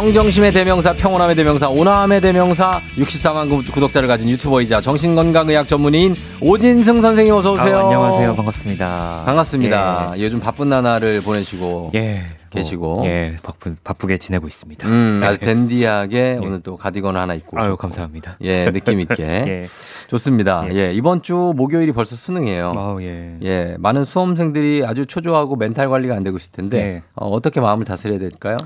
평정심의 대명사, 평온함의 대명사, 오남의 대명사, 64만 구독자를 가진 유튜버이자 정신건강의학 전문의인 오진승 선생님 어서 오세요. 아, 안녕하세요. 반갑습니다. 반갑습니다. 예. 요즘 바쁜 나날을 보내시고 예. 계시고 뭐, 예, 바쁘, 바쁘게 지내고 있습니다. 음, 아주 댄디하게 예. 오늘 또 가디건 하나 입고 아유, 감사합니다. 예, 느낌 있게. 예. 좋습니다. 예. 예. 이번 주 목요일이 벌써 수능이에요. 아, 예. 예, 많은 수험생들이 아주 초조하고 멘탈 관리가 안 되고 있을 텐데 예. 어, 어떻게 마음을 다스려야 될까요?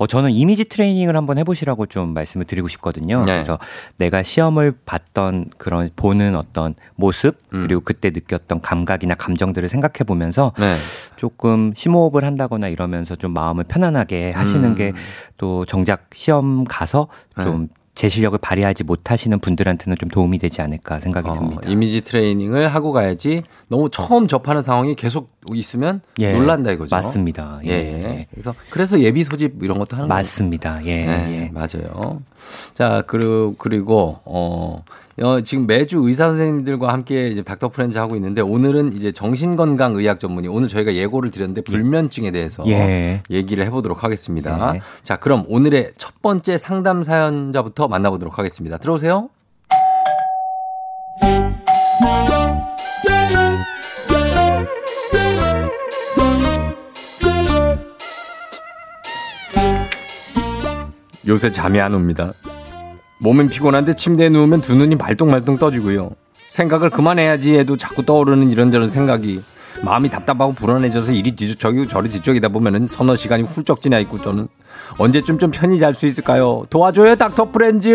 어, 저는 이미지 트레이닝을 한번 해보시라고 좀 말씀을 드리고 싶거든요. 네. 그래서 내가 시험을 봤던 그런 보는 어떤 모습 음. 그리고 그때 느꼈던 감각이나 감정들을 생각해 보면서 네. 조금 심호흡을 한다거나 이러면서 좀 마음을 편안하게 하시는 음. 게또 정작 시험 가서 좀 네. 제 실력을 발휘하지 못하시는 분들한테는 좀 도움이 되지 않을까 생각이 어, 듭니다. 이미지 트레이닝을 하고 가야지 너무 처음 접하는 상황이 계속 있으면 예, 놀란다 이거죠. 맞습니다. 예. 예. 그래서 그래서 예비 소집 이런 것도 하는 거죠. 맞습니다. 예, 네, 예. 맞아요. 자, 그리고 그리고 어 어, 지금 매주 의사 선생님들과 함께 이제 닥터 프렌즈 하고 있는데 오늘은 이제 정신건강 의학 전문의 오늘 저희가 예고를 드렸는데 불면증에 대해서 예. 얘기를 해보도록 하겠습니다. 예. 자, 그럼 오늘의 첫 번째 상담 사연자부터 만나보도록 하겠습니다. 들어오세요. 요새 잠이 안 옵니다. 몸은 피곤한데 침대에 누우면 두 눈이 말똥말똥 떠지고요. 생각을 그만해야지 해도 자꾸 떠오르는 이런저런 생각이 마음이 답답하고 불안해져서 이리 뒤적이고 저리 뒤적이다 보면은 서너 시간이 훌쩍 지나 있고 저는 언제쯤 좀 편히 잘 수 있을까요? 도와줘요 닥터 프렌즈.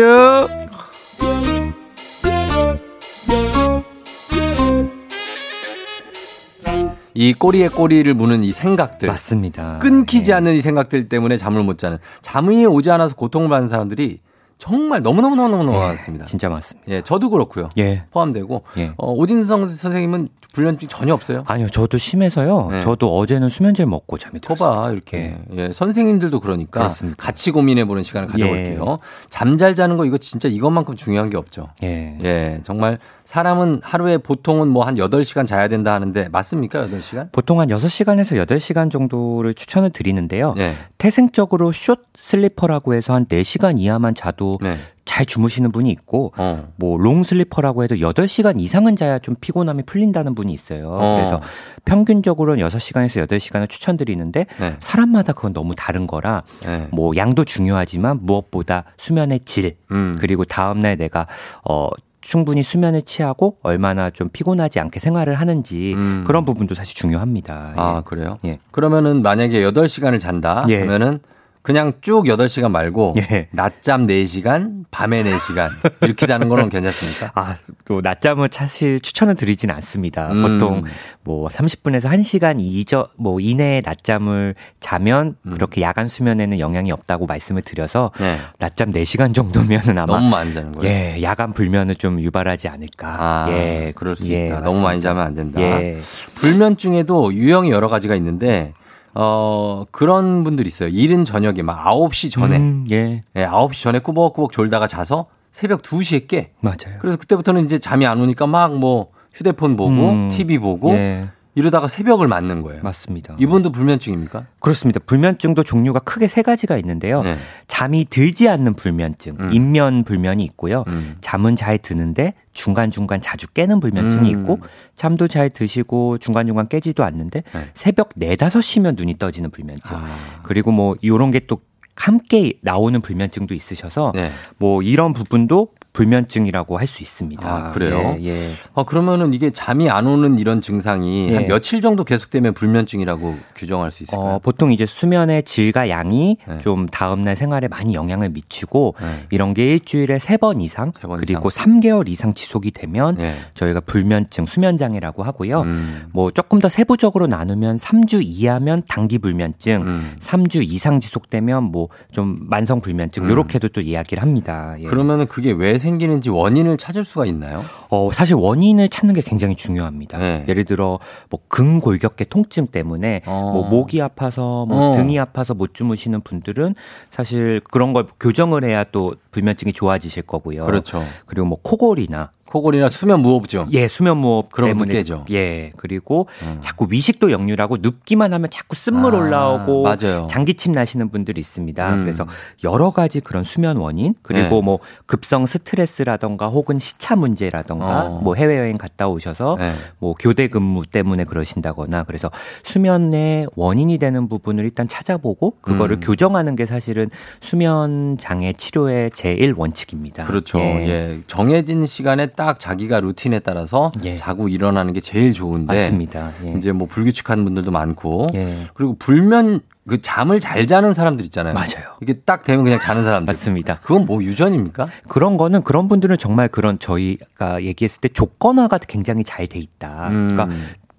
이 꼬리에 꼬리를 무는 이 생각들. 맞습니다. 끊기지 네. 않는 이 생각들 때문에 잠을 못 자는. 잠이 오지 않아서 고통을 받는 사람들이 정말 너무너무너무너무 예, 많습니다. 진짜 많습니다. 예, 저도 그렇고요. 예. 포함되고. 예. 어, 오진성 선생님은 불면증 전혀 없어요? 아니요, 저도 심해서요. 네. 저도 어제는 수면제 먹고 잠이 들었어요. 거봐, 이렇게. 예. 예. 선생님들도 그러니까 그렇습니다. 같이 고민해보는 시간을 가져볼게요. 예. 잠잘 자는 거 이거 진짜 이것만큼 중요한 게 없죠. 예. 예. 정말 사람은 하루에 보통은 뭐 한 8시간 자야 된다 하는데 맞습니까? 8시간? 보통 한 6시간에서 8시간 정도를 추천을 드리는데요. 네. 태생적으로 숏 슬리퍼라고 해서 한 4시간 이하만 자도 네. 잘 주무시는 분이 있고 어. 뭐롱 슬리퍼라고 해도 8시간 이상은 자야 좀 피곤함이 풀린다는 분이 있어요. 어. 그래서 평균적으로는 6시간에서 8시간을 추천드리는데 네. 사람마다 그건 너무 다른 거라 네. 뭐 양도 중요하지만 무엇보다 수면의 질 음. 그리고 다음 날 내가 어 충분히 수면을 취하고 얼마나 좀 피곤하지 않게 생활을 하는지 음. 그런 부분도 사실 중요합니다. 아, 예. 그래요? 예. 그러면은 만약에 8시간을 잔다 예. 하면은 그냥 쭉 8시간 말고 예. 낮잠 4시간, 밤에 4시간 이렇게 자는 거는 괜찮습니까? 아, 또 낮잠은 사실 추천을 드리지는 않습니다. 음. 보통 뭐 30분에서 1시간 이저 뭐 이내에 낮잠을 자면 음. 그렇게 야간 수면에는 영향이 없다고 말씀을 드려서 네. 낮잠 4시간 정도면은 아마 너무 많이 자는 거예요. 예, 야간 불면을 좀 유발하지 않을까. 아, 예, 그럴 수 예, 있다. 맞습니다. 너무 많이 자면 안 된다. 예. 불면증에도 유형이 여러 가지가 있는데 어, 그런 분들 있어요. 이른 저녁에 막 9시 전에. 음, 예. 예. 9시 전에 꾸벅꾸벅 졸다가 자서 새벽 2시에 깨. 맞아요. 그래서 그때부터는 이제 잠이 안 오니까 막 뭐 휴대폰 보고 음, TV 보고 예. 이러다가 새벽을 맞는 거예요. 맞습니다. 이분도 불면증입니까? 그렇습니다. 불면증도 종류가 크게 세 가지가 있는데요. 네. 잠이 들지 않는 불면증, 음. 인면 불면이 있고요. 음. 잠은 잘 드는데 중간중간 자주 깨는 불면증이 음. 있고 잠도 잘 드시고 중간중간 깨지도 않는데 네. 새벽 4, 5시면 눈이 떠지는 불면증. 아. 그리고 뭐 요런 게또 함께 나오는 불면증도 있으셔서 네. 뭐 이런 부분도 불면증이라고 할 수 있습니다. 아, 그래요? 예, 예. 어, 그러면은 이게 잠이 안 오는 이런 증상이 예. 한 며칠 정도 계속되면 불면증이라고 규정할 수 있을까요? 어, 보통 이제 수면의 질과 양이 네. 좀 다음날 생활에 많이 영향을 미치고 네. 이런 게 일주일에 세 번 이상 세번 그리고 이상. 3개월 이상 지속이 되면 네. 저희가 불면증, 수면장애라고 하고요. 음. 뭐 조금 더 세부적으로 나누면 3주 이하면 단기 불면증, 음. 3주 이상 지속되면 뭐 좀 만성 불면증 음. 이렇게도 또 이야기를 합니다. 예. 그러면은 그게 왜 생기는지 원인을 찾을 수가 있나요? 어, 사실 원인을 찾는 게 굉장히 중요합니다. 네. 예를 들어 뭐 근골격계 통증 때문에 어. 뭐 목이 아파서 뭐 어. 등이 아파서 못 주무시는 분들은 사실 그런 걸 교정을 해야 또 불면증이 좋아지실 거고요. 그렇죠. 그리고 뭐 코골이나 코골이나 수면 무호흡증. 예, 수면 무호흡 그런 때문에 깨죠. 예, 그리고 음. 자꾸 위식도 역류라고 눕기만 하면 자꾸 쓴물 아, 올라오고 맞아요. 장기침 나시는 분들이 있습니다. 음. 그래서 여러 가지 그런 수면 원인 그리고 네. 뭐 급성 스트레스라던가 혹은 시차 문제라던가 어. 뭐 해외 여행 갔다 오셔서 네. 뭐 교대 근무 때문에 그러신다거나 그래서 수면의 원인이 되는 부분을 일단 찾아보고 그거를 음. 교정하는 게 사실은 수면 장애 치료의 제일 원칙입니다. 그렇죠. 예. 예. 정해진 시간에 딱 자기가 루틴에 따라서 예. 자고 일어나는 게 제일 좋은데 맞습니다. 예. 이제 뭐 불규칙한 분들도 많고 예. 그리고 불면 그 잠을 잘 자는 사람들 있잖아요. 맞아요. 이게 딱 되면 그냥 자는 사람들. 맞습니다. 그건 뭐 유전입니까? 그런 거는 그런 분들은 정말 그런 저희가 얘기했을 때 조건화가 굉장히 잘 돼 있다. 음. 그러니까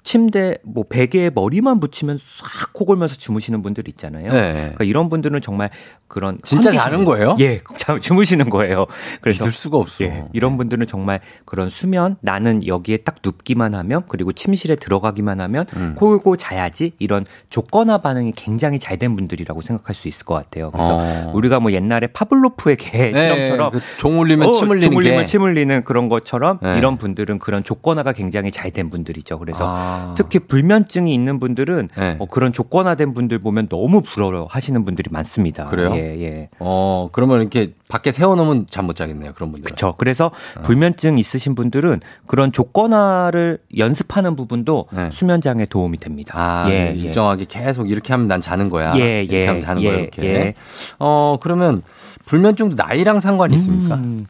침대 뭐 베개에 머리만 붙이면 싹 코골면서 주무시는 분들 있잖아요. 네. 그러니까 이런 분들은 정말 그런 진짜 자는 거예요? 예, 주무시는 거예요. 그래서 믿을 수가 없어. 예, 이런 분들은 정말 그런 수면 나는 여기에 딱 눕기만 하면 그리고 침실에 들어가기만 하면 음. 코골고 자야지 이런 조건화 반응이 굉장히 잘 된 분들이라고 생각할 수 있을 것 같아요. 그래서 어. 우리가 뭐 옛날에 파블로프의 개 네, 실험처럼 그종 울리면 어, 침 흘리는 종 울리면 침 흘리는 그런 것처럼 네. 이런 분들은 그런 조건화가 굉장히 잘 된 분들이죠. 그래서 아. 특히 불면증이 있는 분들은 네. 어, 그런 조건화된 분들 보면 너무 부러워하시는 분들이 많습니다. 그래요? 예, 예. 어, 그러면 이렇게 밖에 세워놓으면 잠 못 자겠네요. 그런 분들. 그렇죠. 그래서 어. 불면증 있으신 분들은 그런 조건화를 연습하는 부분도 네. 수면 장에 도움이 됩니다. 아, 예, 네. 일정하게 계속 이렇게 하면 난 자는 거야. 예, 이렇게 예, 하면 자는 예, 거야. 이렇게. 예. 어, 그러면 불면증도 나이랑 상관이 있습니까? 음.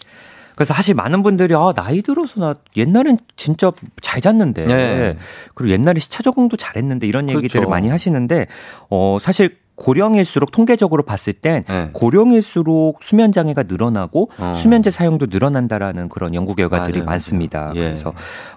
그래서 사실 많은 분들이 아 나이 들어서 나 옛날엔 진짜 잘 잤는데 네. 그리고 옛날에 시차 적응도 잘했는데 이런 얘기들을 그렇죠. 많이 하시는데 어 사실 고령일수록 통계적으로 봤을 땐 네. 고령일수록 수면 장애가 늘어나고 어. 수면제 사용도 늘어난다라는 그런 연구 결과들이 맞아요, 많습니다. 맞아요. 예. 그래서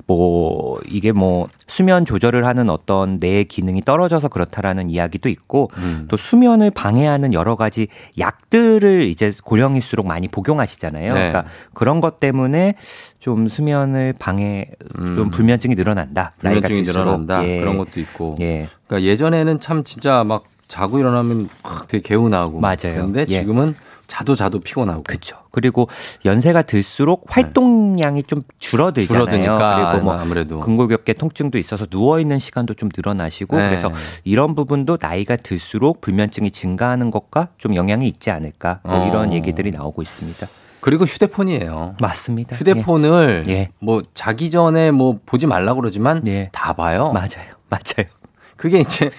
뭐 이게 뭐 수면 조절을 하는 어떤 뇌의 기능이 떨어져서 그렇다라는 이야기도 있고 음. 또 수면을 방해하는 여러 가지 약들을 이제 고령일수록 많이 복용하시잖아요. 네. 그러니까 그런 것 때문에 좀 수면을 방해 좀 음. 불면증이 늘어난다. 불면증이 늘어난다. 예. 그런 것도 있고. 예. 그러니까 예전에는 참 진짜 막 자고 일어나면 되게 개운하고 맞아요. 그런데 예. 지금은 자도 자도 피곤하고. 그렇죠. 그리고 연세가 들수록 활동량이 네. 좀 줄어들잖아요. 줄어드니까 그리고 뭐 아무래도 근골격계 통증도 있어서 누워 있는 시간도 좀 늘어나시고 네. 그래서 이런 부분도 나이가 들수록 불면증이 증가하는 것과 좀 영향이 있지 않을까 뭐 이런 어. 얘기들이 나오고 있습니다. 그리고 휴대폰이에요. 맞습니다. 휴대폰을 예. 뭐 자기 전에 뭐 보지 말라 그러지만 예. 다 봐요. 맞아요. 맞아요. 그게 이제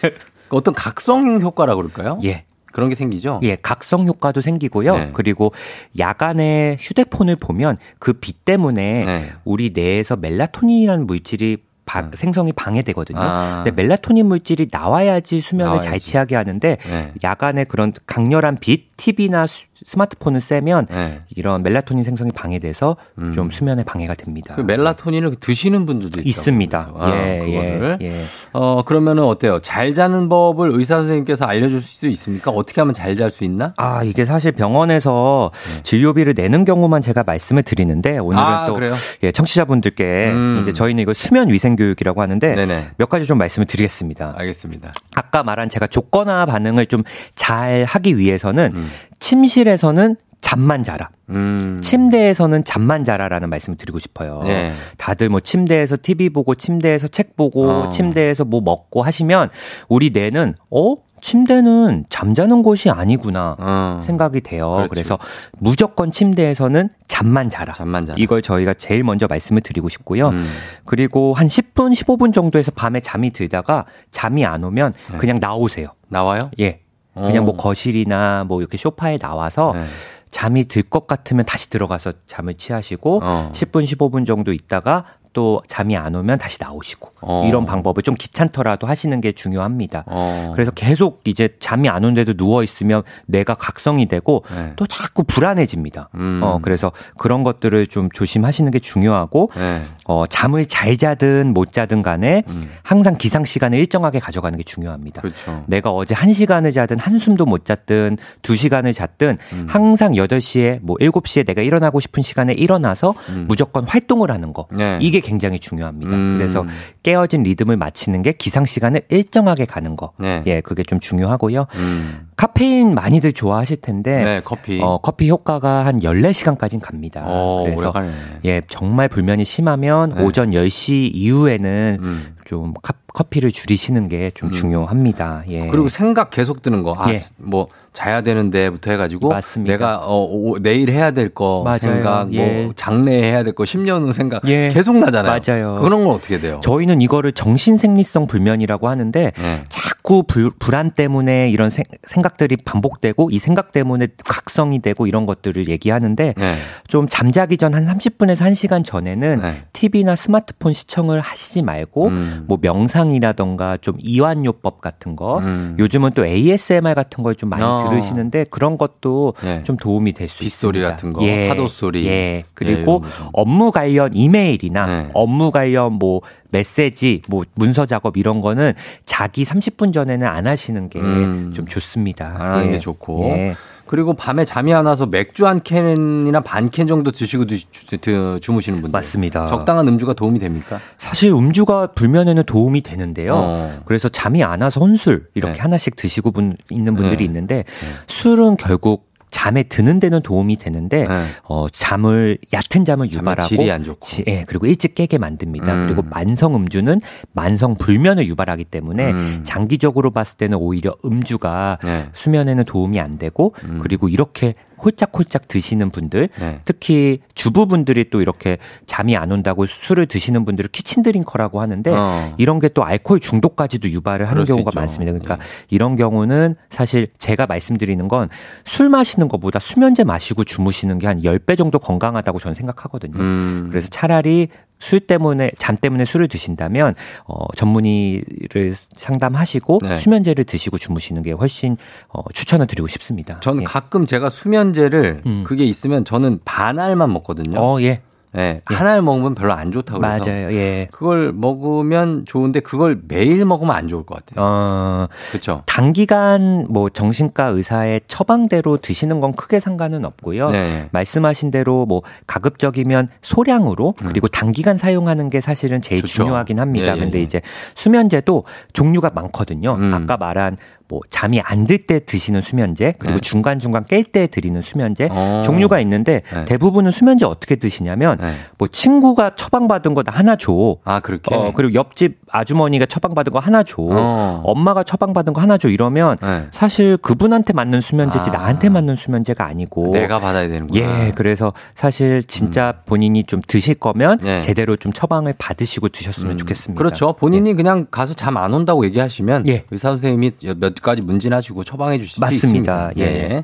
어떤 각성 효과라고 그럴까요? 예. 그런 게 생기죠? 예, 각성 효과도 생기고요. 네. 그리고 야간에 휴대폰을 보면 그 빛 때문에 네. 우리 뇌에서 멜라토닌이라는 물질이 바, 음. 생성이 방해되거든요. 아. 근데 멜라토닌 물질이 나와야지 수면을 나와야지. 잘 취하게 하는데 네. 야간에 그런 강렬한 빛, TV나 수, 스마트폰을 쐬면 네. 이런 멜라토닌 생성이 방해돼서 음. 좀 수면에 방해가 됩니다. 그 멜라토닌을 드시는 분들도 있습니다. 아, 예, 예, 예. 어 그러면은 어때요? 잘 자는 법을 의사 선생님께서 알려줄 수도 있습니까? 어떻게 하면 잘 잘 수 있나? 아 이게 사실 병원에서 네. 진료비를 내는 경우만 제가 말씀을 드리는데 오늘은 아, 또 예, 청취자분들께 음. 이제 저희는 이거 수면 위생 교육이라고 하는데 네네. 몇 가지 좀 말씀을 드리겠습니다. 알겠습니다. 아까 말한 제가 조건화 반응을 좀 잘 하기 위해서는 음. 침실에서는 잠만 자라. 음. 침대에서는 잠만 자라라는 말씀을 드리고 싶어요. 네. 다들 뭐 침대에서 TV 보고 침대에서 책 보고 어. 침대에서 뭐 먹고 하시면 우리 뇌는 어 침대는 잠자는 곳이 아니구나 어. 생각이 돼요. 그렇지. 그래서 무조건 침대에서는 잠만 자라. 잠만 자라. 이걸 저희가 제일 먼저 말씀을 드리고 싶고요. 음. 그리고 한 10분, 15분 정도에서 밤에 잠이 들다가 잠이 안 오면 네. 그냥 나오세요. 나와요? 예. 그냥 뭐 어. 거실이나 뭐 이렇게 소파에 나와서 네. 잠이 들 것 같으면 다시 들어가서 잠을 취하시고 어. 10분 15분 정도 있다가 또 잠이 안 오면 다시 나오시고 어. 이런 방법을 좀 귀찮더라도 하시는 게 중요합니다. 어. 그래서 계속 이제 잠이 안 오는데도 누워 있으면 뇌가 각성이 되고 네. 또 자꾸 불안해집니다. 음. 어 그래서 그런 것들을 좀 조심하시는 게 중요하고 네. 어 잠을 잘 자든 못 자든 간에 음. 항상 기상 시간을 일정하게 가져가는 게 중요합니다. 그렇죠. 내가 어제 1시간을 자든 한숨도 못 잤든 2시간을 잤든 음. 항상 8시에 뭐 7시에 내가 일어나고 싶은 시간에 일어나서 음. 무조건 활동을 하는 거. 네. 이게 굉장히 중요합니다. 음. 그래서 깨어진 리듬을 맞추는 게 기상 시간을 일정하게 가는 거. 네. 예, 그게 좀 중요하고요. 음. 카페인 많이들 좋아하실 텐데 네, 커피. 어, 커피 효과가 한 14시간까지는 갑니다. 오, 그래서 오래가네. 예, 정말 불면이 심하면 네. 오전 10시 이후에는 음. 좀 커피를 줄이시는 게좀 음. 중요합니다. 예. 그리고 생각 계속 드는 거. 아, 예. 뭐 자야 되는데부터 해가지고 맞습니다. 내가 어, 오, 내일 해야 될 거 생각, 뭐 예. 뭐 장래 해야 될 거, 10년 후 생각 예. 계속 나잖아요. 맞아요. 그런 건 어떻게 돼요? 저희는 이거를 정신생리성 불면이라고 하는데 네. 자꾸 불, 불안 때문에 이런 생, 각들이 반복되고 이 생각 때문에 각성이 되고 이런 것들을 얘기하는데 네. 좀 잠자기 전 한 30분에서 1시간 전에는 네. TV나 스마트폰 시청을 하시지 말고 음. 뭐 명상이라던가 좀 이완요법 같은 거 음. 요즘은 또 ASMR 같은 걸 좀 많이 어. 들으시는데 그런 것도 네. 좀 도움이 될 수 있습니다. 빗소리 같은 거, 예. 파도 소리. 예. 그리고 예, 업무 관련 이메일이나 네. 업무 관련 뭐 메시지, 뭐 문서 작업 이런 거는 자기 30분 전에는 안 하시는 게좀 음. 좋습니다. 안 하는 예. 게 좋고. 예. 그리고 밤에 잠이 안 와서 맥주 한 캔이나 반 캔 정도 드시고 드, 주, 무시는 분들 맞습니다. 적당한 음주가 도움이 됩니까? 사실 음주가 불면에는 도움이 되는데요. 어. 그래서 잠이 안 와서 혼술 이렇게 네. 하나씩 드시고 분, 있는 분들이 네. 있는데 네. 술은 결국 잠에 드는 데는 도움이 되는데 네. 어 잠을 얕은 잠을 유발하고 질이 안 좋고 지, 예, 그리고 일찍 깨게 만듭니다. 음. 그리고 만성 음주는 만성 불면을 유발하기 때문에 음. 장기적으로 봤을 때는 오히려 음주가 네. 수면에는 도움이 안 되고 음. 그리고 이렇게 홀짝홀짝 드시는 분들, 네. 특히 주부분들이 또 이렇게 잠이 안 온다고 술을 드시는 분들을 키친 드링커라고 하는데 어. 이런 게 또 알코올 중독까지도 유발을 하는 경우가 많습니다. 그러니까 네. 이런 경우는 사실 제가 말씀드리는 건 술 마시는 것보다 수면제 마시고 주무시는 게 한 10배 정도 건강하다고 저는 생각하거든요. 음. 그래서 차라리 술 때문에 잠 때문에 술을 드신다면 어 전문의를 상담하시고 네. 수면제를 드시고 주무시는 게 훨씬 어 추천을 드리고 싶습니다. 저는 예. 가끔 제가 수면제를 음. 그게 있으면 저는 반알만 먹거든요. 어, 예. 예, 예. 하나를 먹으면 별로 안 좋다고 그래서 맞아요. 예. 그걸 먹으면 좋은데 그걸 매일 먹으면 안 좋을 것 같아요. 어, 그렇죠. 단기간 뭐 정신과 의사의 처방대로 드시는 건 크게 상관은 없고요. 네. 말씀하신 대로 뭐 가급적이면 소량으로 음. 그리고 단기간 사용하는 게 사실은 제일 좋죠. 중요하긴 합니다. 예, 예 근데 예. 이제 수면제도 종류가 많거든요. 음. 아까 말한 뭐 잠이 안 들 때 드시는 수면제 그리고 네. 중간 중간 깰 때 드리는 수면제 어. 종류가 있는데 네. 대부분은 수면제 어떻게 드시냐면 네. 뭐 친구가 처방받은 거 하나 줘. 아 그렇게. 어, 그리고 옆집 아주머니가 처방받은 거 하나 줘. 어. 엄마가 처방받은 거 하나 줘 이러면 네. 사실 그분한테 맞는 수면제지 아. 나한테 맞는 수면제가 아니고 내가 받아야 되는구나. 예, 그래서 사실 진짜 음. 본인이 좀 드실 거면 네. 제대로 좀 처방을 받으시고 드셨으면 음. 좋겠습니다. 그렇죠. 본인이 예. 그냥 가서 잠 안 온다고 얘기하시면 예. 의사 선생님이 몇 가지 문진하시고 처방해 주실 맞습니다. 수 있습니다. 예. 예.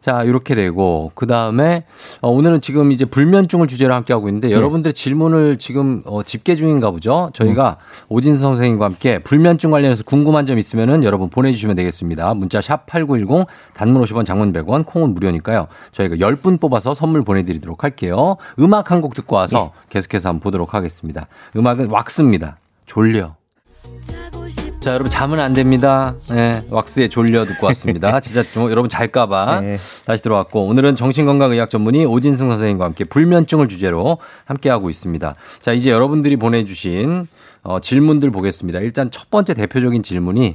자, 이렇게 되고 그다음에 어, 오늘은 지금 이제 불면증을 주제로 함께 하고 있는데 네. 여러분들의 질문을 지금 어, 집계 중인가 보죠. 저희가 음. 오진수 선생님과 함께 불면증 관련해서 궁금한 점 있으면은 여러분 보내 주시면 되겠습니다. 문자 샵 8910 단문 50원 장문 100원 콩은 무료니까요. 저희가 10분 뽑아서 선물 보내 드리도록 할게요. 음악 한 곡 듣고 와서 네. 계속해서 한번 보도록 하겠습니다. 음악은 왁스입니다. 졸려. 자, 여러분 잠은 안 됩니다. 네, 왁스에 졸려 듣고 왔습니다. 진짜 좀 여러분 잘까봐 네. 다시 들어왔고 오늘은 정신건강의학 전문의 오진승 선생님과 함께 불면증을 주제로 함께하고 있습니다. 자, 이제 여러분들이 보내주신 어, 질문들 보겠습니다. 일단 첫 번째 대표적인 질문이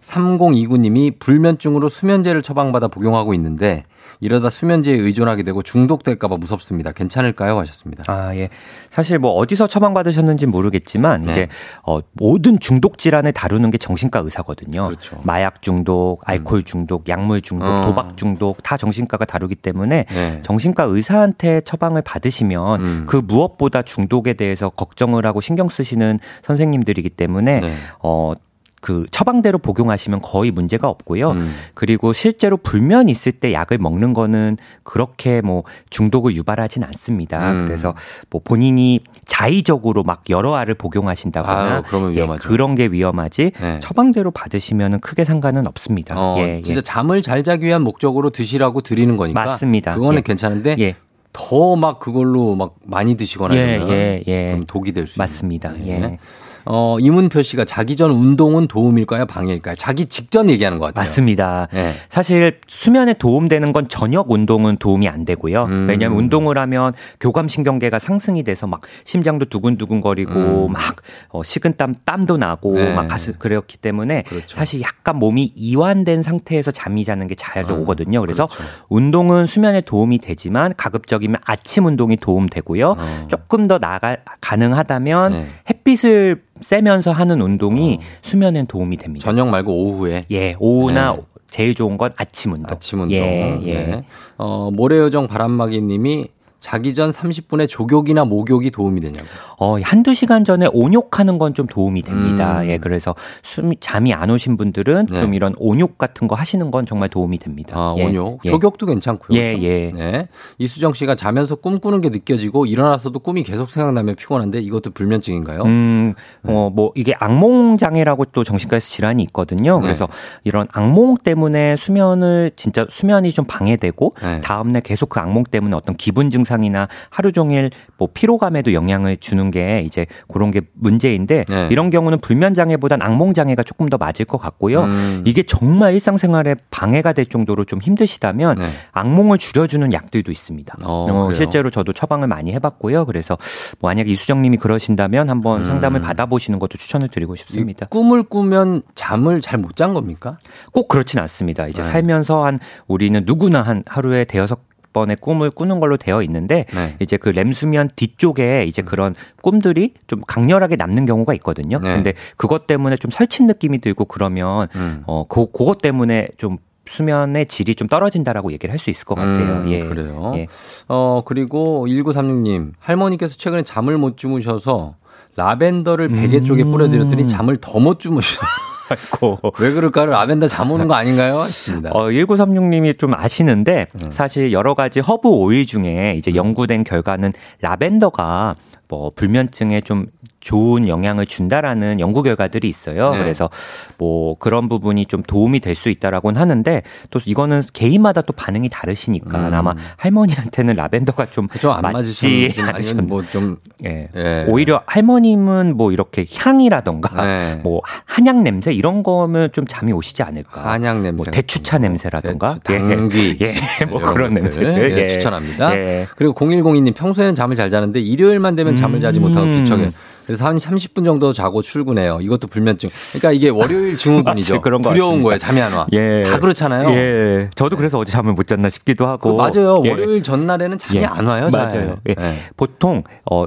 3029님이 불면증으로 수면제를 처방받아 복용하고 있는데 이러다 수면제에 의존하게 되고 중독될까봐 무섭습니다. 괜찮을까요? 하셨습니다. 아, 예. 사실 뭐 어디서 처방받으셨는지 모르겠지만 네. 이제 어, 모든 중독 질환을 다루는 게 정신과 의사거든요. 그렇죠. 마약 중독, 알코올 중독, 약물 중독, 어. 도박 중독 다 정신과가 다루기 때문에 네. 정신과 의사한테 처방을 받으시면 음. 그 무엇보다 중독에 대해서 걱정을 하고 신경 쓰시는 선생님들이기 때문에 네. 어 그 처방대로 복용하시면 거의 문제가 없고요. 음. 그리고 실제로 불면 있을 때 약을 먹는 거는 그렇게 뭐 중독을 유발하진 않습니다. 음. 그래서 뭐 본인이 자의적으로 막 여러 알을 복용하신다거나 아유, 그러면 예, 그런 게 위험하지 네. 처방대로 받으시면은 크게 상관은 없습니다. 어, 예, 진짜 예. 잠을 잘 자기 위한 목적으로 드시라고 드리는 거니까 맞습니다. 그거는 예. 괜찮은데 예. 더막 그걸로 막 많이 드시거나 예, 이러면 예, 예. 독이 될 수 있습니다. 맞습니다. 예. 어, 이문표 씨가 자기 전 운동은 도움일까요? 방해일까요? 자기 직전 얘기하는 것 같아요. 맞습니다. 네. 사실 수면에 도움되는 건 저녁 운동은 도움이 안 되고요. 음. 왜냐하면 운동을 하면 교감신경계가 상승이 돼서 막 심장도 두근두근거리고 음. 막 어, 식은땀 땀도 나고 네. 막 가슴 그렇기 때문에 그렇죠. 사실 약간 몸이 이완된 상태에서 잠이 자는 게 잘 오거든요. 그래서 그렇죠. 운동은 수면에 도움이 되지만 가급적이면 아침 운동이 도움되고요. 어. 조금 더 나가 가능하다면 네. 햇빛을 쐬면서 하는 운동이 어. 수면엔 도움이 됩니다. 저녁 말고 오후에? 예, 오후나 네. 제일 좋은 건 아침 운동. 아침 운동. 예, 예. 네. 어, 모래요정 바람막이 님이 자기 전 30분에 조욕이나 목욕이 도움이 되냐고. 어, 한두 시간 전에 온욕하는 건 좀 도움이 됩니다. 음. 예, 그래서 숨, 잠이 안 오신 분들은 네. 좀 이런 온욕 같은 거 하시는 건 정말 도움이 됩니다. 아, 예. 온욕. 예. 조욕도 괜찮고요. 예, 그렇죠? 예. 네. 이수정 씨가 자면서 꿈꾸는 게 느껴지고 일어나서도 꿈이 계속 생각나면 피곤한데 이것도 불면증인가요? 음, 네. 어, 뭐 이게 악몽 장애라고 또 정신과에서 질환이 있거든요. 네. 그래서 이런 악몽 때문에 수면을 진짜 수면이 좀 방해되고 네. 다음날 계속 그 악몽 때문에 어떤 기분 증상 증상이나 하루 종일 뭐 피로감에도 영향을 주는 게 이제 그런 게 문제인데 네. 이런 경우는 불면 장애보단 악몽 장애가 조금 더 맞을 것 같고요. 음. 이게 정말 일상생활에 방해가 될 정도로 좀 힘드시다면 네. 악몽을 줄여주는 약들도 있습니다. 어, 어, 실제로 저도 처방을 많이 해봤고요. 그래서 뭐 만약에 이수정님이 그러신다면 한번 음. 상담을 받아보시는 것도 추천을 드리고 싶습니다. 꿈을 꾸면 잠을 잘 못 잔 겁니까? 꼭 그렇진 않습니다. 이제 네. 살면서 한 우리는 누구나 한 하루에 대여섯 번의 꿈을 꾸는 걸로 되어 있는데 네. 이제 그 램수면 뒤쪽에 이제 그런 꿈들이 좀 강렬하게 남는 경우가 있거든요. 네. 근데 그것 때문에 좀 설친 느낌이 들고 그러면 음. 어 그, 그것 때문에 좀 수면의 질이 좀 떨어진다라고 얘기를 할 수 있을 것 같아요. 음, 예. 그래요. 예. 어, 그리고 1936님, 할머니께서 최근에 잠을 못 주무셔서 라벤더를 베개 음. 쪽에 뿌려드렸더니 잠을 더 못 주무셔. 아이고. 왜 그럴까요? 라벤더 잠 오는 거 아닌가요? 싶습니다. 어, 1936님이 좀 아시는데 음. 사실 여러 가지 허브 오일 중에 이제 연구된 결과는 라벤더가 뭐 불면증에 좀 좋은 영향을 준다라는 연구 결과들이 있어요. 네. 그래서 뭐 그런 부분이 좀 도움이 될 수 있다라고는 하는데 또 이거는 개인마다 또 반응이 다르시니까 음. 아마 할머니한테는 라벤더가 좀안 맞지 아니면 뭐좀 예. 예. 오히려 할머님은 뭐 이렇게 향이라던가 네. 뭐 한약 냄새 이런 거면 좀 잠이 오시지 않을까. 한약 냄새. 뭐 대추차 냄새라던가 대추, 당귀. 예. 예. 뭐 그런 냄새들 예. 추천합니다. 예. 그리고 0102님 평소에는 잠을 잘 자는데 일요일만 되면 잠을 자지 못하고 음. 뒤척여 그래서 한 30분 정도 자고 출근해요. 이것도 불면증. 그러니까 이게 월요일 증후군이죠. 그런 거 두려운 거예요. 잠이 안 와. 예. 다 그렇잖아요. 예. 저도 그래서 어제 잠을 못 잤나 싶기도 하고. 맞아요. 예. 월요일 전날에는 잠이 예. 안 와요. 맞아요. 예. 예. 보통 어,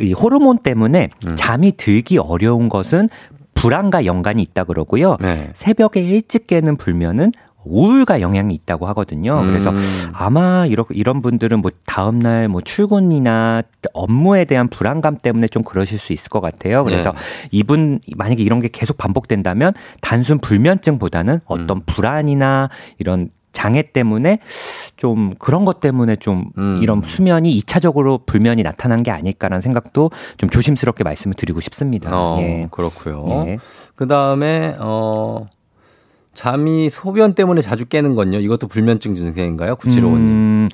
이 호르몬 때문에 음. 잠이 들기 어려운 것은 불안과 연관이 있다 그러고요. 네. 새벽에 일찍 깨는 불면은 우울과 영향이 있다고 하거든요. 음. 그래서 아마 이런 이런 분들은 뭐 다음 날 뭐 출근이나 업무에 대한 불안감 때문에 좀 그러실 수 있을 것 같아요. 그래서 네. 이분 만약에 이런 게 계속 반복된다면 단순 불면증보다는 어떤 음. 불안이나 이런 장애 때문에 좀 그런 것 때문에 좀 음. 이런 수면이 2차적으로 불면이 나타난 게 아닐까라는 생각도 좀 조심스럽게 말씀을 드리고 싶습니다. 어, 예. 그렇고요. 예. 그 다음에 어. 잠이 소변 때문에 자주 깨는 건요. 이것도 불면증 증상인가요? 9755님. 음,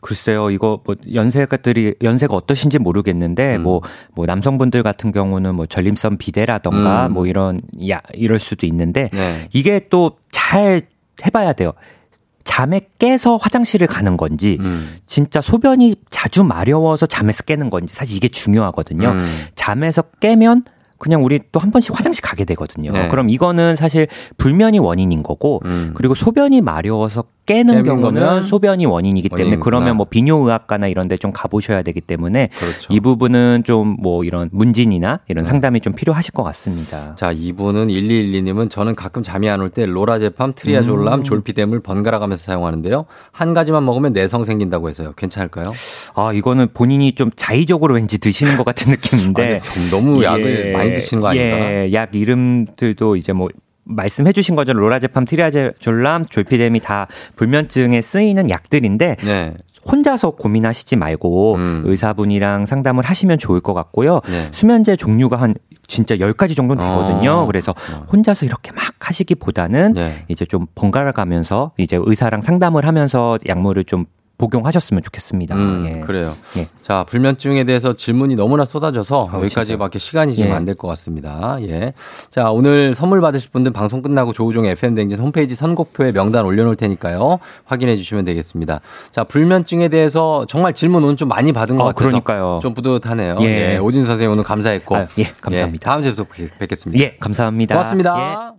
글쎄요. 이거 뭐 연세가들이 연세가 어떠신지 모르겠는데 음. 뭐, 뭐 남성분들 같은 경우는 뭐 전립선 비대라던가 음. 뭐 이런 야 이럴 수도 있는데 네. 이게 또 잘 해봐야 돼요. 잠에 깨서 화장실을 가는 건지 음. 진짜 소변이 자주 마려워서 잠에서 깨는 건지 사실 이게 중요하거든요. 음. 잠에서 깨면 그냥 우리 또 한 번씩 화장실 가게 되거든요. 네. 그럼 이거는 사실 불면이 원인인 거고 음. 그리고 소변이 마려워서 깨는 경우는 소변이 원인이기 때문에 원인이구나. 그러면 뭐 비뇨의학과나 이런 데 좀 가보셔야 되기 때문에 그렇죠. 이 부분은 좀 뭐 이런 문진이나 이런 네. 상담이 좀 필요하실 것 같습니다. 자, 이분은 1212님은 저는 가끔 잠이 안 올 때 로라제팜, 트리아졸람, 음. 졸피뎀을 번갈아 가면서 사용하는데요. 한 가지만 먹으면 내성 생긴다고 해서요. 괜찮을까요? 아, 이거는 본인이 좀 자의적으로 왠지 드시는 것 같은 느낌인데. 아, 너무 약을 예, 많이 드시는 거 아닌가? 예, 약 이름들도 이제 뭐 말씀해 주신 것처럼 로라제팜, 트리아졸람, 졸피뎀이 다 불면증에 쓰이는 약들인데 네. 혼자서 고민하시지 말고 음. 의사분이랑 상담을 하시면 좋을 것 같고요. 네. 수면제 종류가 한 진짜 10가지 정도는 되거든요. 어. 그래서 어. 혼자서 이렇게 막 하시기보다는 네. 이제 좀 번갈아 가면서 이제 의사랑 상담을 하면서 약물을 좀 복용하셨으면 좋겠습니다. 음, 예. 그래요. 예. 자, 불면증에 대해서 질문이 너무나 쏟아져서 아, 여기까지밖에 시간이 지금 예. 안될 것 같습니다. 예. 자, 오늘 선물 받으실 분들 방송 끝나고 조우종 FM 댕진 홈페이지 선곡표에 명단 올려놓을 테니까요. 확인해 주시면 되겠습니다. 자, 불면증에 대해서 정말 질문 오늘 좀 많이 받은 것 어, 같아서 그러니까요. 좀 뿌듯하네요. 예. 예. 오진 선생님 오늘 감사했고. 아, 예, 감사합니다. 예, 다음 주에 또 뵙겠습니다. 예, 감사합니다. 고맙습니다. 예.